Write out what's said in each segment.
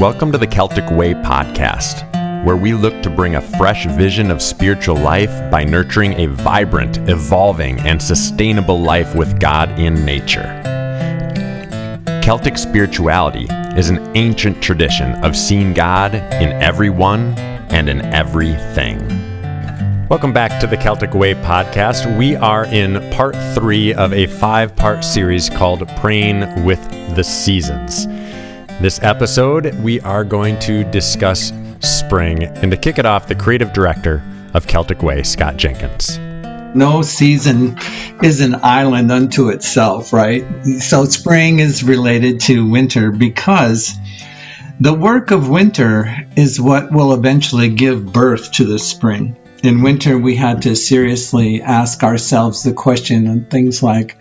Welcome to the Celtic Way podcast, where we look to bring a fresh vision of spiritual life by nurturing a vibrant, evolving, and sustainable life with God in nature. Celtic spirituality is an ancient tradition of seeing God in everyone and in everything. Welcome back to the Celtic Way podcast. We are in part three of a five part series called Praying with the Seasons. This episode, we are going to discuss spring. And to kick it off, the creative director of Celtic Way, Scott Jenkins. No season is an island unto itself, right? So spring is related to winter because the work of winter is what will eventually give birth to the spring. In winter, we had to seriously ask ourselves the question and things like,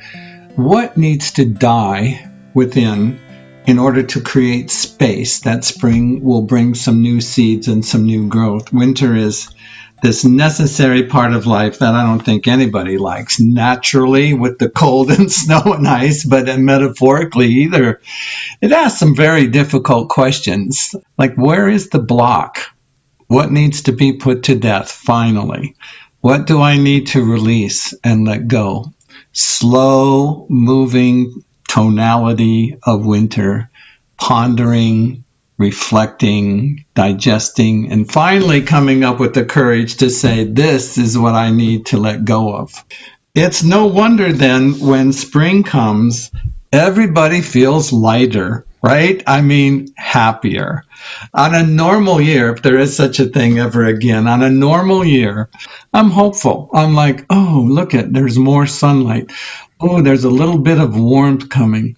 what needs to die within in order to create space that spring will bring some new seeds and some new growth. Winter is this necessary part of life that I don't think anybody likes naturally with the cold and snow and ice, but metaphorically either. It asks some very difficult questions like where is the block? What needs to be put to death finally? What do I need to release and let go? Slow moving tonality of winter, pondering, reflecting, digesting, and finally coming up with the courage to say, This is what I need to let go of. It's no wonder then when spring comes, everybody feels lighter, right? I mean, happier. On a normal year, if there is such a thing ever again, on a normal year, I'm hopeful. I'm like, oh, look at, there's more sunlight oh, there's a little bit of warmth coming.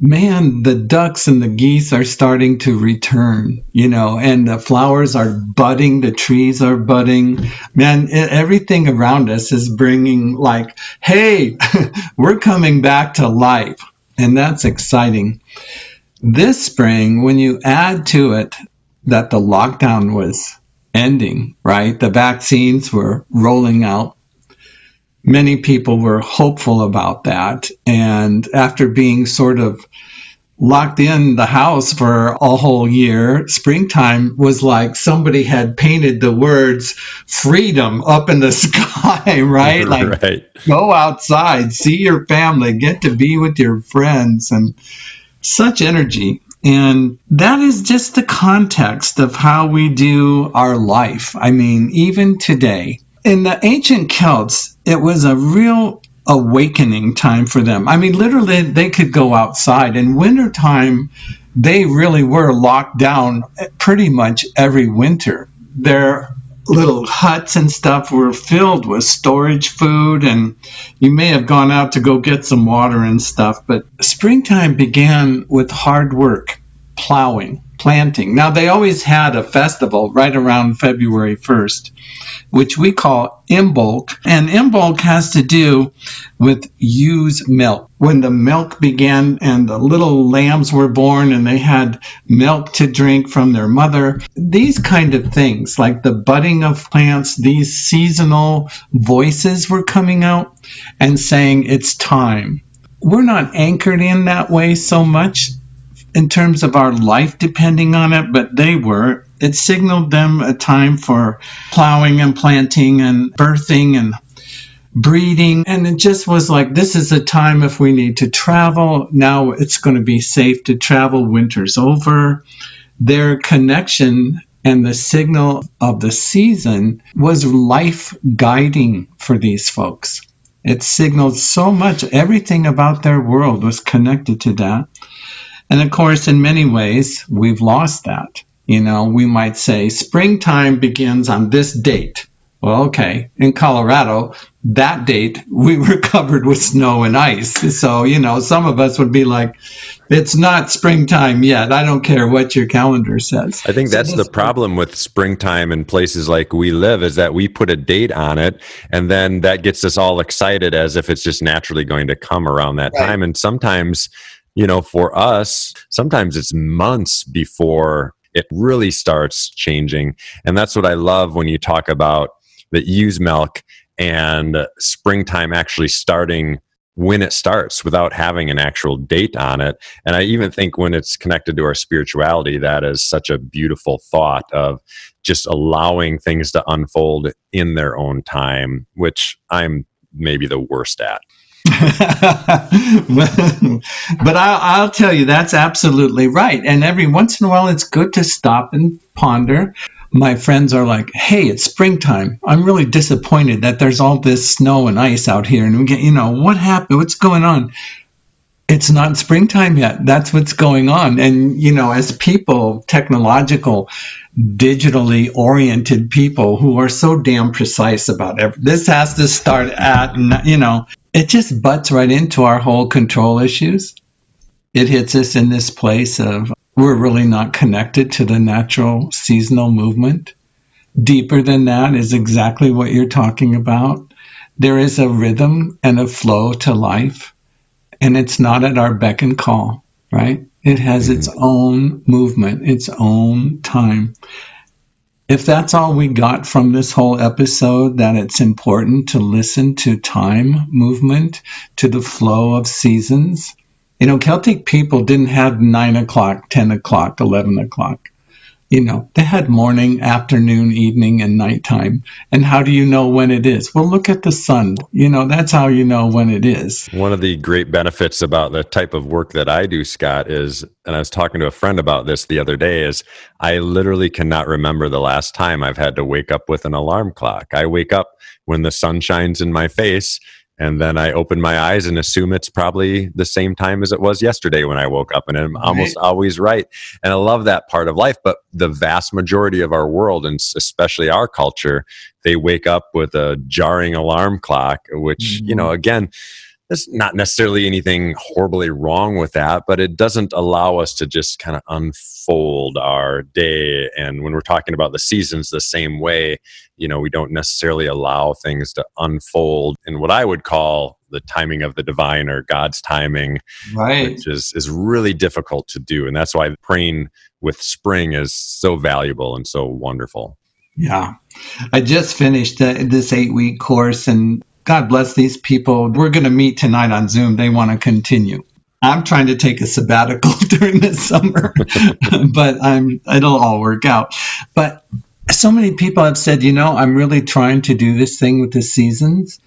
Man, the ducks and the geese are starting to return, you know, and the flowers are budding, the trees are budding. Man, it, everything around us is bringing, like, hey, we're coming back to life. And that's exciting. This spring, when you add to it that the lockdown was ending, right? The vaccines were rolling out many people were hopeful about that. And after being sort of locked in the house for a whole year, springtime was like somebody had painted the words freedom up in the sky, right? Like right. go outside, see your family, get to be with your friends, and such energy. And that is just the context of how we do our life. I mean, even today, in the ancient Celts, it was a real awakening time for them. I mean, literally, they could go outside. In wintertime, they really were locked down pretty much every winter. Their little huts and stuff were filled with storage food, and you may have gone out to go get some water and stuff. But springtime began with hard work, plowing, planting. Now, they always had a festival right around February 1st which we call Imbolc. And Imbolc has to do with ewe's milk. When the milk began and the little lambs were born and they had milk to drink from their mother, these kind of things, like the budding of plants, these seasonal voices were coming out and saying, it's time. We're not anchored in that way so much in terms of our life depending on it, but they were it signaled them a time for plowing and planting and birthing and breeding. And it just was like, this is a time if we need to travel. Now it's going to be safe to travel. Winter's over. Their connection and the signal of the season was life guiding for these folks. It signaled so much. Everything about their world was connected to that. And of course, in many ways, we've lost that. You know, we might say springtime begins on this date. Well, okay. In Colorado, that date we were covered with snow and ice. So, you know, some of us would be like, it's not springtime yet. I don't care what your calendar says. I think that's the problem with springtime in places like we live is that we put a date on it and then that gets us all excited as if it's just naturally going to come around that right. time. And sometimes, you know, for us, sometimes it's months before it really starts changing. And that's what I love when you talk about the ewe's milk and springtime actually starting when it starts without having an actual date on it. And I even think when it's connected to our spirituality, that is such a beautiful thought of just allowing things to unfold in their own time, which I'm maybe the worst at. but I'll, I'll, tell you, that's absolutely right. And every once in a while, it's good to stop and ponder my friends are like, "Hey, it's springtime. I'm really disappointed that there's all this snow and ice out here, and we get, you know, what happened? What's going on?" It's not springtime yet. That's what's going on. And you know, as people, technological, digitally oriented people who are so damn precise about everything, this has to start at, you know, it just butts right into our whole control issues. It hits us in this place of we're really not connected to the natural seasonal movement. Deeper than that is exactly what you're talking about. There is a rhythm and a flow to life, and it's not at our beck and call, right? It has mm-hmm. its own movement, its own time. If that's all we got from this whole episode, that it's important to listen to time movement, to the flow of seasons, you know, Celtic people didn't have nine o'clock, 10 o'clock, 11 o'clock. You know, they had morning, afternoon, evening, and nighttime. And how do you know when it is? Well, look at the sun. You know, that's how you know when it is. One of the great benefits about the type of work that I do, Scott, is, and I was talking to a friend about this the other day, is I literally cannot remember the last time I've had to wake up with an alarm clock. I wake up when the sun shines in my face and then I open my eyes and assume it's probably the same time as it was yesterday when I woke up, and I'm right. almost always right. And I love that part of life. But the vast majority of our world, and especially our culture, they wake up with a jarring alarm clock, which mm-hmm. you know, mm-hmm. again, there's not necessarily anything horribly wrong with that, but it doesn't allow us to just kind of unfold our day. And when we're talking about the seasons the same way, you know, we don't necessarily allow things to unfold in what I would call the timing of the divine or God's timing, right. which is, is really difficult to do. And that's why praying with spring is so valuable and so wonderful. Yeah. I just finished uh, this eight week course and God bless these people. We're going to meet tonight on Zoom. They want to continue. I'm trying to take a sabbatical during the summer, but I'm it'll all work out. But so many people have said, you know, I'm really trying to do this thing with the seasons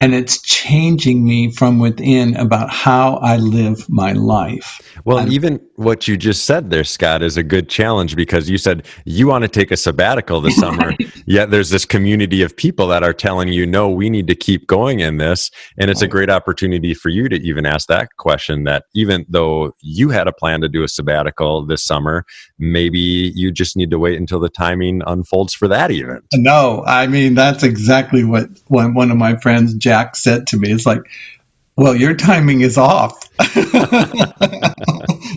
and it's changing me from within about how I live my life. Well, I'm, even what you just said there, Scott, is a good challenge because you said you want to take a sabbatical this summer, yet there's this community of people that are telling you, no, we need to keep going in this. And it's a great opportunity for you to even ask that question that even though you had a plan to do a sabbatical this summer, maybe you just need to wait until the timing unfolds for that event. No, I mean, that's exactly what one, one of my friends, Jack said to me. It's like, well, your timing is off.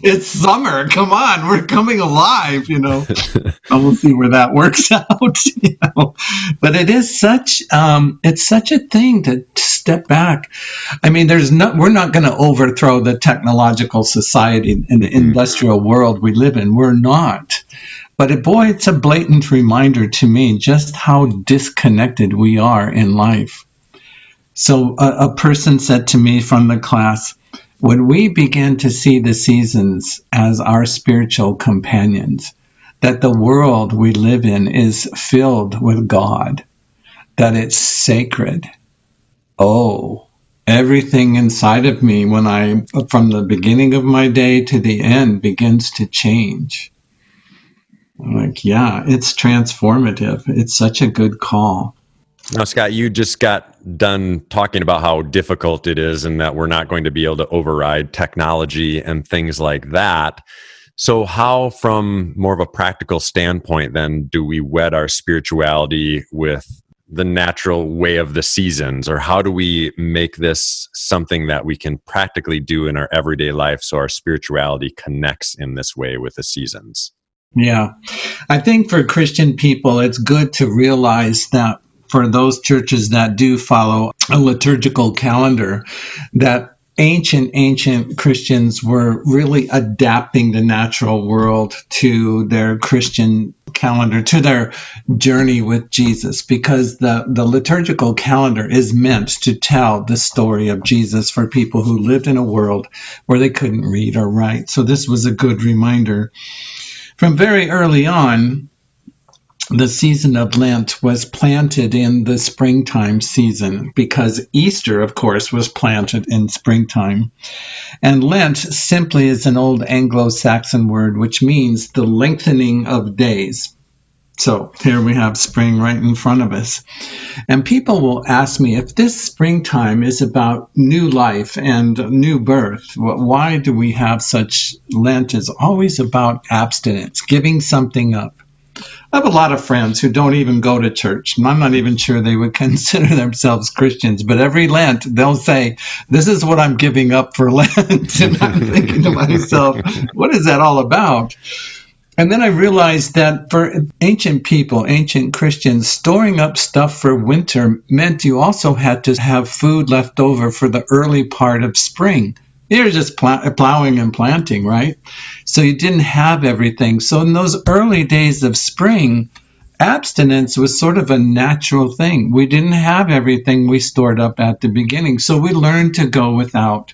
it's summer. Come on, we're coming alive, you know. and we'll see where that works out. You know? But it is such um, it's such a thing to, step back. I mean, there's no we're not going to overthrow the technological society and the mm. industrial world we live in. We're not. But it, boy, it's a blatant reminder to me just how disconnected we are in life. So a, a person said to me from the class, when we begin to see the seasons as our spiritual companions, that the world we live in is filled with God, that it's sacred. Oh, everything inside of me when I, from the beginning of my day to the end, begins to change. I'm like, yeah, it's transformative. It's such a good call. Now, Scott, you just got done talking about how difficult it is and that we're not going to be able to override technology and things like that. So, how, from more of a practical standpoint, then, do we wed our spirituality with the natural way of the seasons? Or how do we make this something that we can practically do in our everyday life so our spirituality connects in this way with the seasons? Yeah. I think for Christian people, it's good to realize that for those churches that do follow a liturgical calendar that ancient, ancient Christians were really adapting the natural world to their Christian calendar, to their journey with Jesus, because the, the liturgical calendar is meant to tell the story of Jesus for people who lived in a world where they couldn't read or write. So this was a good reminder. From very early on, the season of Lent was planted in the springtime season because Easter, of course, was planted in springtime. And Lent simply is an old Anglo Saxon word which means the lengthening of days. So here we have spring right in front of us. And people will ask me if this springtime is about new life and new birth, why do we have such Lent is always about abstinence, giving something up. I have a lot of friends who don't even go to church, and I'm not even sure they would consider themselves Christians. But every Lent, they'll say, This is what I'm giving up for Lent. and I'm thinking to myself, What is that all about? And then I realized that for ancient people, ancient Christians, storing up stuff for winter meant you also had to have food left over for the early part of spring. You're just pl- plowing and planting, right? So you didn't have everything. So in those early days of spring, abstinence was sort of a natural thing. We didn't have everything we stored up at the beginning. So we learned to go without.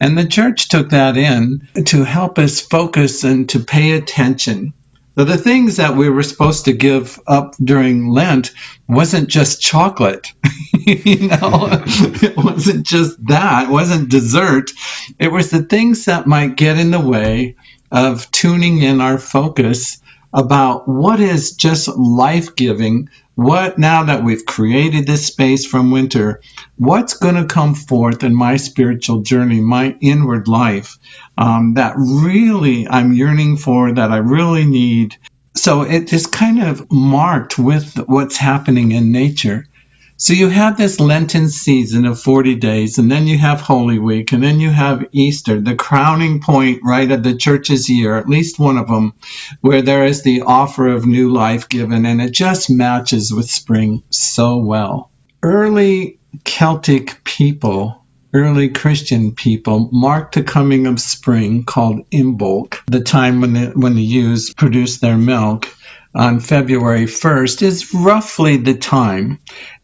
And the church took that in to help us focus and to pay attention so the things that we were supposed to give up during Lent wasn't just chocolate. you know, it wasn't just that. It wasn't dessert. It was the things that might get in the way of tuning in our focus about what is just life giving. What now that we've created this space from winter, what's going to come forth in my spiritual journey, my inward life um, that really I'm yearning for, that I really need. So it is kind of marked with what's happening in nature. So you have this Lenten season of 40 days, and then you have Holy Week, and then you have Easter, the crowning point, right, of the church's year, at least one of them, where there is the offer of new life given, and it just matches with spring so well. Early Celtic people early Christian people marked the coming of spring called Imbolc, the time when the, when the ewes produce their milk on February 1st is roughly the time.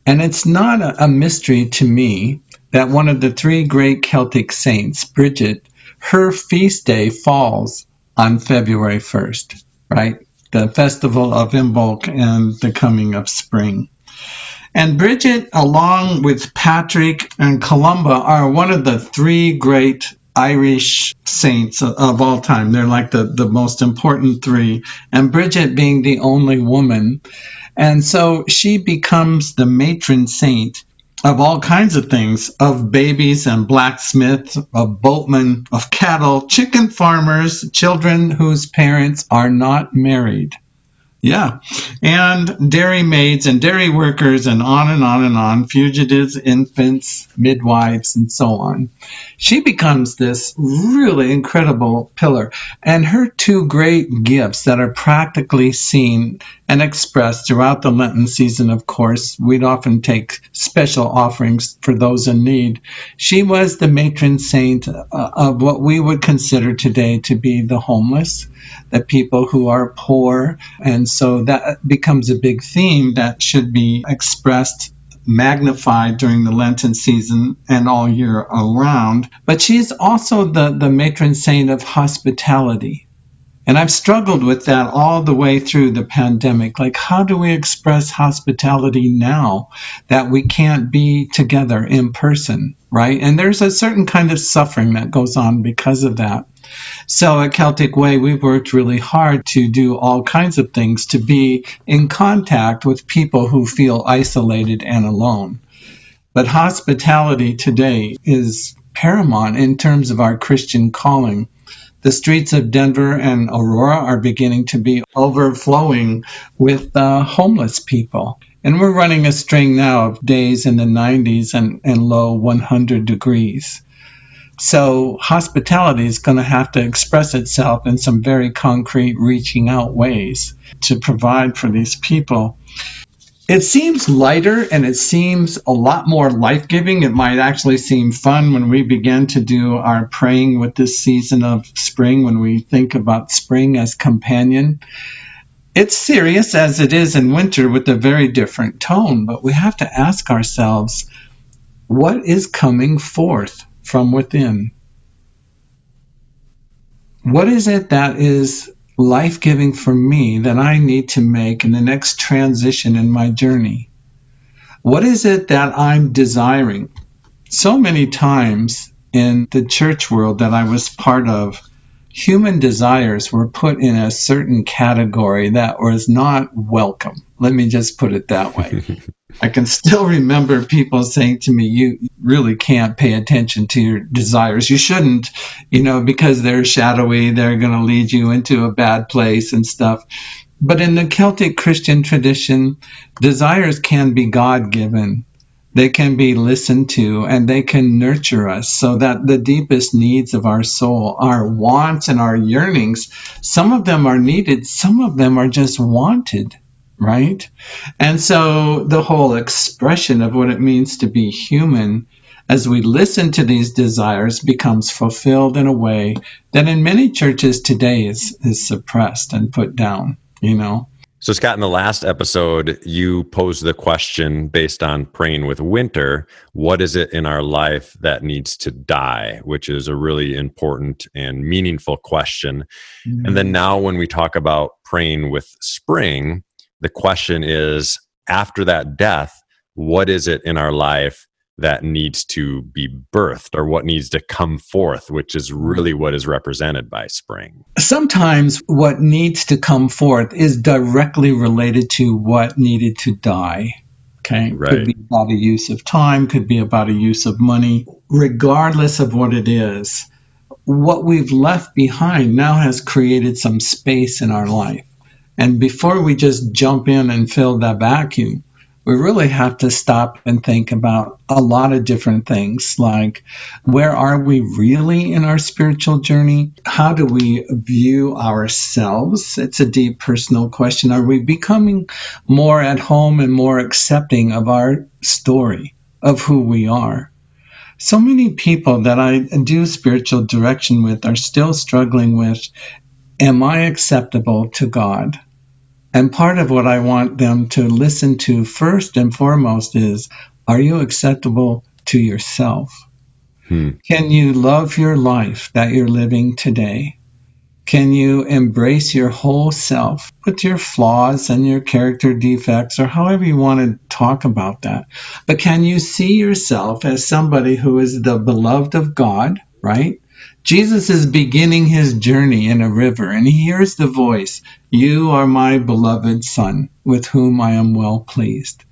And it's not a, a mystery to me that one of the three great Celtic saints, Bridget, her feast day falls on February 1st, right? The festival of Imbolc and the coming of spring. And Bridget, along with Patrick and Columba, are one of the three great Irish saints of all time. They're like the, the most important three. And Bridget being the only woman. And so she becomes the matron saint of all kinds of things of babies and blacksmiths, of boatmen, of cattle, chicken farmers, children whose parents are not married. Yeah. And dairy maids and dairy workers and on and on and on, fugitives, infants, midwives, and so on. She becomes this really incredible pillar. And her two great gifts that are practically seen and expressed throughout the Lenten season, of course, we'd often take special offerings for those in need. She was the matron saint uh, of what we would consider today to be the homeless the people who are poor. And so that becomes a big theme that should be expressed magnified during the Lenten season and all year around. But she's also the, the matron saint of hospitality. And I've struggled with that all the way through the pandemic. Like, how do we express hospitality now that we can't be together in person, right? And there's a certain kind of suffering that goes on because of that. So at Celtic Way, we've worked really hard to do all kinds of things to be in contact with people who feel isolated and alone. But hospitality today is paramount in terms of our Christian calling. The streets of Denver and Aurora are beginning to be overflowing with uh, homeless people. And we're running a string now of days in the 90s and, and low 100 degrees. So hospitality is going to have to express itself in some very concrete, reaching out ways to provide for these people. it seems lighter and it seems a lot more life giving. It might actually seem fun when we begin to do our praying with this season of spring, when we think about spring as companion. It's serious as it is in winter with a very different tone, but we have to ask ourselves what is coming forth from within? What is it that is life giving for me that I need to make in the next transition in my journey? What is it that I'm desiring? So many times in the church world that I was part of, human desires were put in a certain category that was not welcome. Let me just put it that way. I can still remember people saying to me, You really can't pay attention to your desires. You shouldn't, you know, because they're shadowy, they're going to lead you into a bad place and stuff. But in the Celtic Christian tradition, desires can be God given. They can be listened to and they can nurture us so that the deepest needs of our soul, our wants and our yearnings, some of them are needed, some of them are just wanted right? And so the whole expression of what it means to be human as we listen to these desires becomes fulfilled in a way that in many churches today is, is suppressed and put down, you know? So, Scott, in the last episode, you posed the question based on praying with winter what is it in our life that needs to die? Which is a really important and meaningful question. Mm-hmm. And then now, when we talk about praying with spring, the question is after that death, what is it in our life that needs to be birthed or what needs to come forth, which is mm-hmm. really what is represented by spring? Sometimes what needs to come forth is directly related to what needed to die. Okay. Right. Could be about a use of time, could be about a use of money. Regardless of what it is, what we've left behind now has created some space in our life. And before we just jump in and fill that vacuum, we really have to stop and think about a lot of different things like where are we really in our spiritual journey? How do we view ourselves? It's a deep personal question. Are we becoming more at home and more accepting of our story, of who we are? So many people that I do spiritual direction with are still struggling with Am I acceptable to God? And part of what I want them to listen to first and foremost is Are you acceptable to yourself? Hmm. Can you love your life that you're living today? Can you embrace your whole self with your flaws and your character defects, or however you want to talk about that? But can you see yourself as somebody who is the beloved of God, right? Jesus is beginning his journey in a river, and he hears the voice, You are my beloved Son, with whom I am well pleased.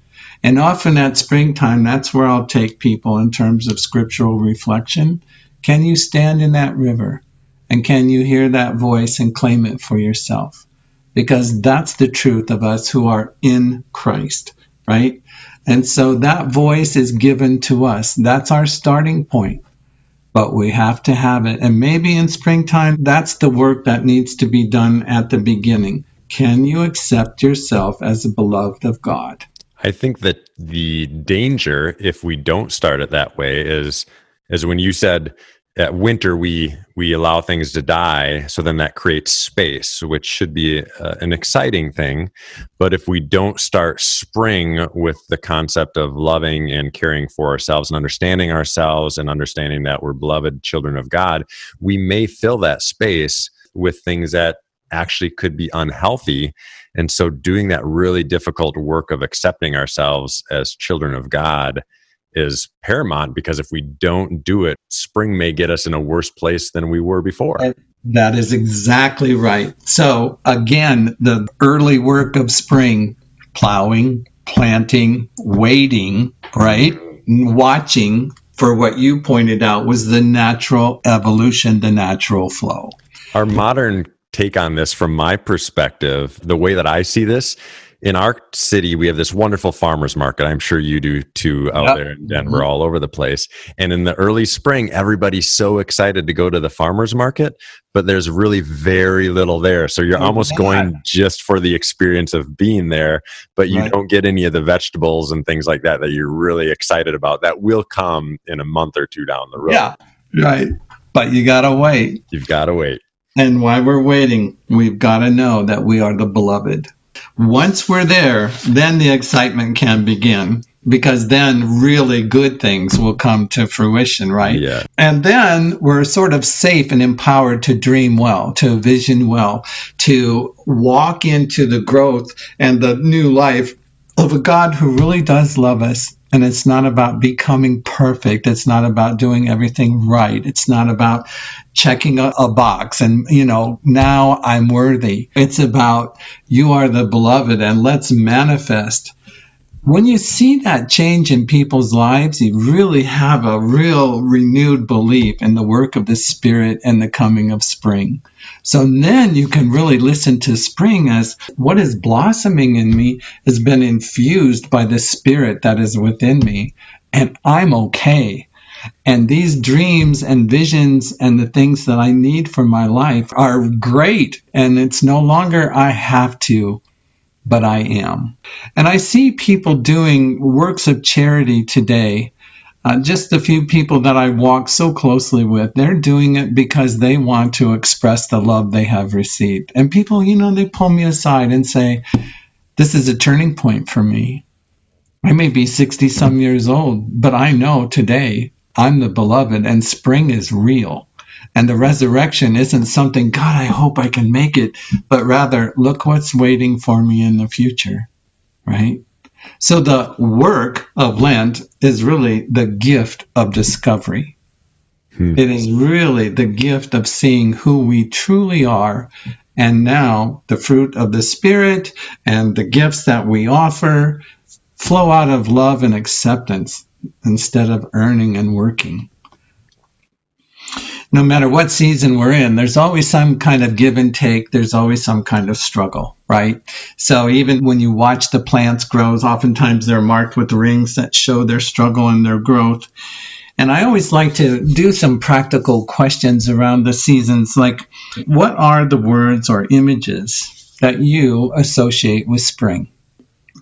And often at springtime, that's where I'll take people in terms of scriptural reflection. Can you stand in that river? And can you hear that voice and claim it for yourself? Because that's the truth of us who are in Christ, right? And so that voice is given to us. That's our starting point but we have to have it. And maybe in springtime, that's the work that needs to be done at the beginning. Can you accept yourself as a beloved of God? I think that the danger, if we don't start it that way, is is when you said at winter we we allow things to die. So then that creates space which should be uh, an exciting thing. But if we don't start spring with the concept of loving and caring for ourselves and understanding ourselves and understanding that we're beloved children of god we may fill that space with things that actually could be unhealthy. And so doing that really difficult work of accepting ourselves as children of god is paramount because if we don't do it, spring may get us in a worse place than we were before. That is exactly right. So, again, the early work of spring, plowing, planting, waiting, right? Watching for what you pointed out was the natural evolution, the natural flow. Our modern take on this, from my perspective, the way that I see this, in our city, we have this wonderful farmers market. I'm sure you do too out yep. there in Denver, mm-hmm. all over the place. And in the early spring, everybody's so excited to go to the farmers market, but there's really very little there. So you're almost going just for the experience of being there, but you right. don't get any of the vegetables and things like that that you're really excited about that will come in a month or two down the road. Yeah, right. But you got to wait. You've got to wait. And while we're waiting, we've got to know that we are the beloved. Once we're there, then the excitement can begin because then really good things will come to fruition, right? Yeah. And then we're sort of safe and empowered to dream well, to vision well, to walk into the growth and the new life of a God who really does love us and it's not about becoming perfect. It's not about doing everything right. It's not about checking a, a, box and, you know, now I'm worthy. It's about you are the beloved and let's manifest. When you see that change in people's lives, you really have a real renewed belief in the work of the Spirit and the coming of spring. So then you can really listen to spring as what is blossoming in me has been infused by the spirit that is within me, and I'm okay. And these dreams and visions and the things that I need for my life are great. And it's no longer I have to, but I am. And I see people doing works of charity today uh, just the few people that I walk so closely with, they're doing it because they want to express the love they have received. And people, you know, they pull me aside and say, This is a turning point for me. I may be 60 some years old, but I know today I'm the beloved and spring is real. And the resurrection isn't something, God, I hope I can make it, but rather, look what's waiting for me in the future, right? So the work of Lent is really the gift of discovery. Hmm. It is really the gift of seeing who we truly are. And now the fruit of the Spirit and the gifts that we offer flow out of love and acceptance instead of earning and working no matter what season we're in, there's always some kind of give and take. There's always some kind of struggle, right? So even when you watch the plants grow, oftentimes they're marked with rings that show their struggle and their growth. And I always like to do some practical questions around the seasons, like what are the words or images that you associate with spring?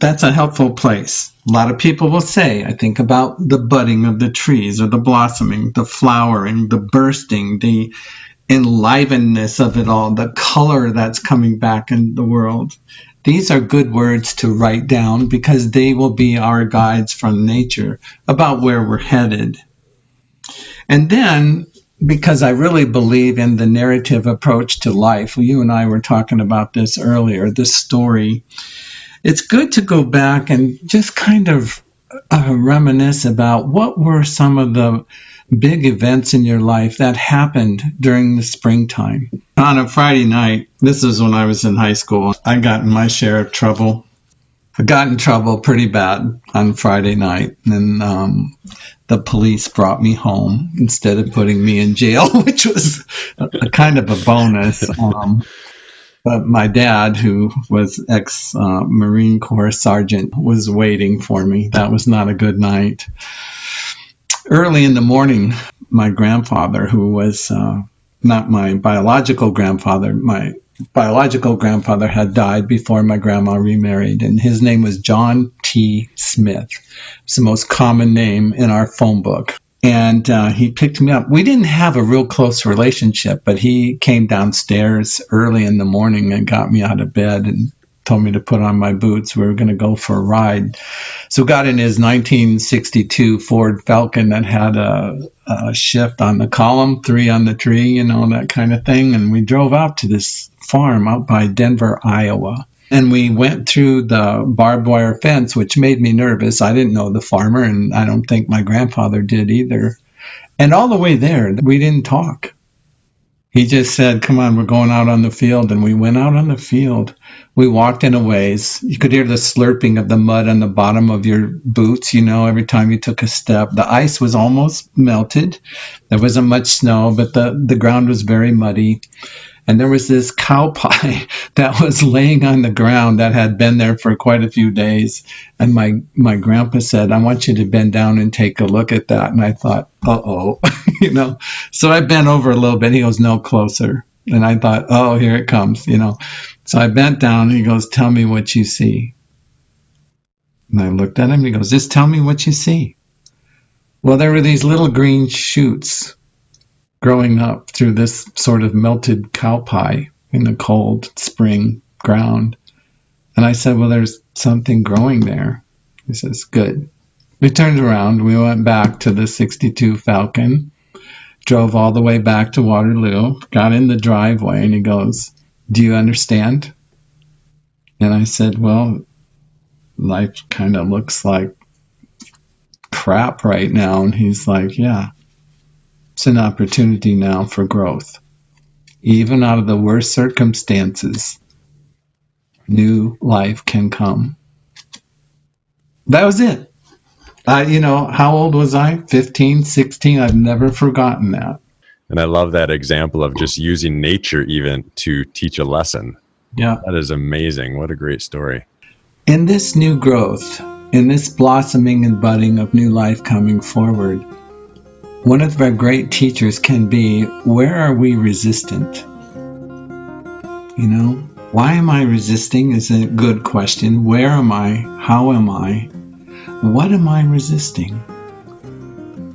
That's a helpful place. A lot of people will say, I think about the budding of the trees or the blossoming, the flowering, the bursting, the enlivenedness of it all, the color that's coming back in the world. These are good words to write down because they will be our guides from nature about where we're headed. And then, because I really believe in the narrative approach to life, you and I were talking about this earlier, this story it's good to go back and just kind of uh, reminisce about what were some of the big events in your life that happened during the springtime. On a Friday night, this is when I was in high school, I got in my share of trouble. I got in trouble pretty bad on Friday night, and um, the police brought me home instead of putting me in jail, which was a, a kind of a bonus. Um, but my dad, who was ex uh, Marine Corps sergeant, was waiting for me. That was not a good night. Early in the morning, my grandfather, who was uh, not my biological grandfather, my biological grandfather had died before my grandma remarried, and his name was John T. Smith. It's the most common name in our phone book and uh, he picked me up. We didn't have a real close relationship, but he came downstairs early in the morning and got me out of bed and told me to put on my boots. We were going to go for a ride. So got in his 1962 Ford Falcon that had a, a shift on the column, three on the tree, you know, that kind of thing. And we drove out to this farm out by Denver, Iowa. And we went through the barbed wire fence, which made me nervous. I didn't know the farmer, and I don't think my grandfather did either. And all the way there, we didn't talk. He just said, Come on, we're going out on the field. And we went out on the field. We walked in a ways. You could hear the slurping of the mud on the bottom of your boots, you know, every time you took a step. The ice was almost melted. There wasn't much snow, but the, the ground was very muddy. And there was this cow pie that was laying on the ground that had been there for quite a few days. And my my grandpa said, "I want you to bend down and take a look at that." And I thought, "Uh oh," you know. So I bent over a little bit. He goes, "No, closer." And I thought, "Oh, here it comes," you know. So I bent down. And he goes, "Tell me what you see." And I looked at him. And he goes, "Just tell me what you see." Well, there were these little green shoots growing up through this sort of melted cow pie in the cold spring ground. And I said, Well, there's something growing there. He says, Good. We turned around. We went back to the 62 Falcon, drove all the way back to Waterloo, got in the driveway, and he goes, Do you understand? And I said, Well, life kind of looks like crap right now. And he's like, Yeah, it's an opportunity now for growth. Even out of the worst circumstances, new life can come. That was it. Uh, you know, how old was I? 15, 16? I've never forgotten that. And I love that example of just using nature even to teach a lesson. Yeah. That is amazing. What a great story. In this new growth, in this blossoming and budding of new life coming forward, one of our great teachers can be where are we resistant? You know, why am I resisting is a good question. Where am I? How am I? What am I resisting?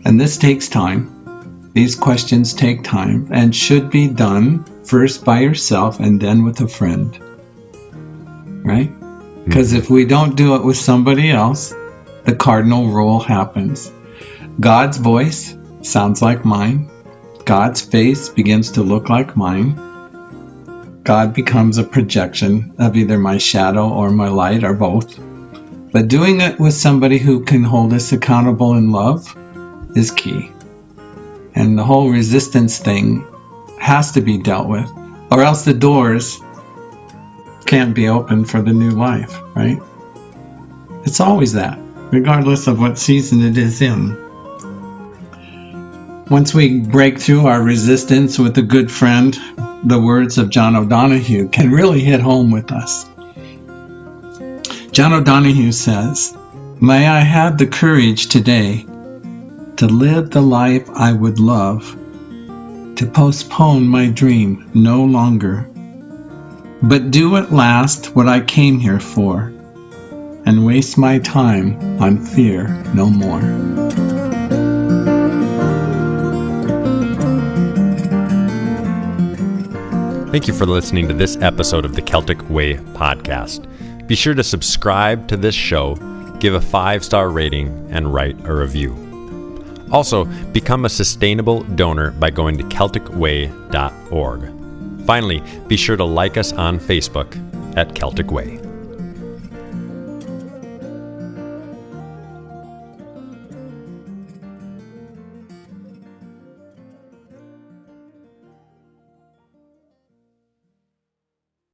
And this takes time. These questions take time and should be done first by yourself and then with a friend. Right? Because mm-hmm. if we don't do it with somebody else, the cardinal rule happens. God's voice sounds like mine. God's face begins to look like mine. God becomes a projection of either my shadow or my light or both. But doing it with somebody who can hold us accountable in love is key. And the whole resistance thing has to be dealt with, or else the doors can't be open for the new life, right? It's always that, regardless of what season it is in. Once we break through our resistance with a good friend, the words of John O'Donohue can really hit home with us. John O'Donohue says, May I have the courage today to live the life I would love, to postpone my dream no longer, but do at last what I came here for, and waste my time on fear no more. Thank you for listening to this episode of the Celtic Way podcast. Be sure to subscribe to this show, give a five star rating, and write a review. Also, become a sustainable donor by going to CelticWay.org. Finally, be sure to like us on Facebook at Celtic Way.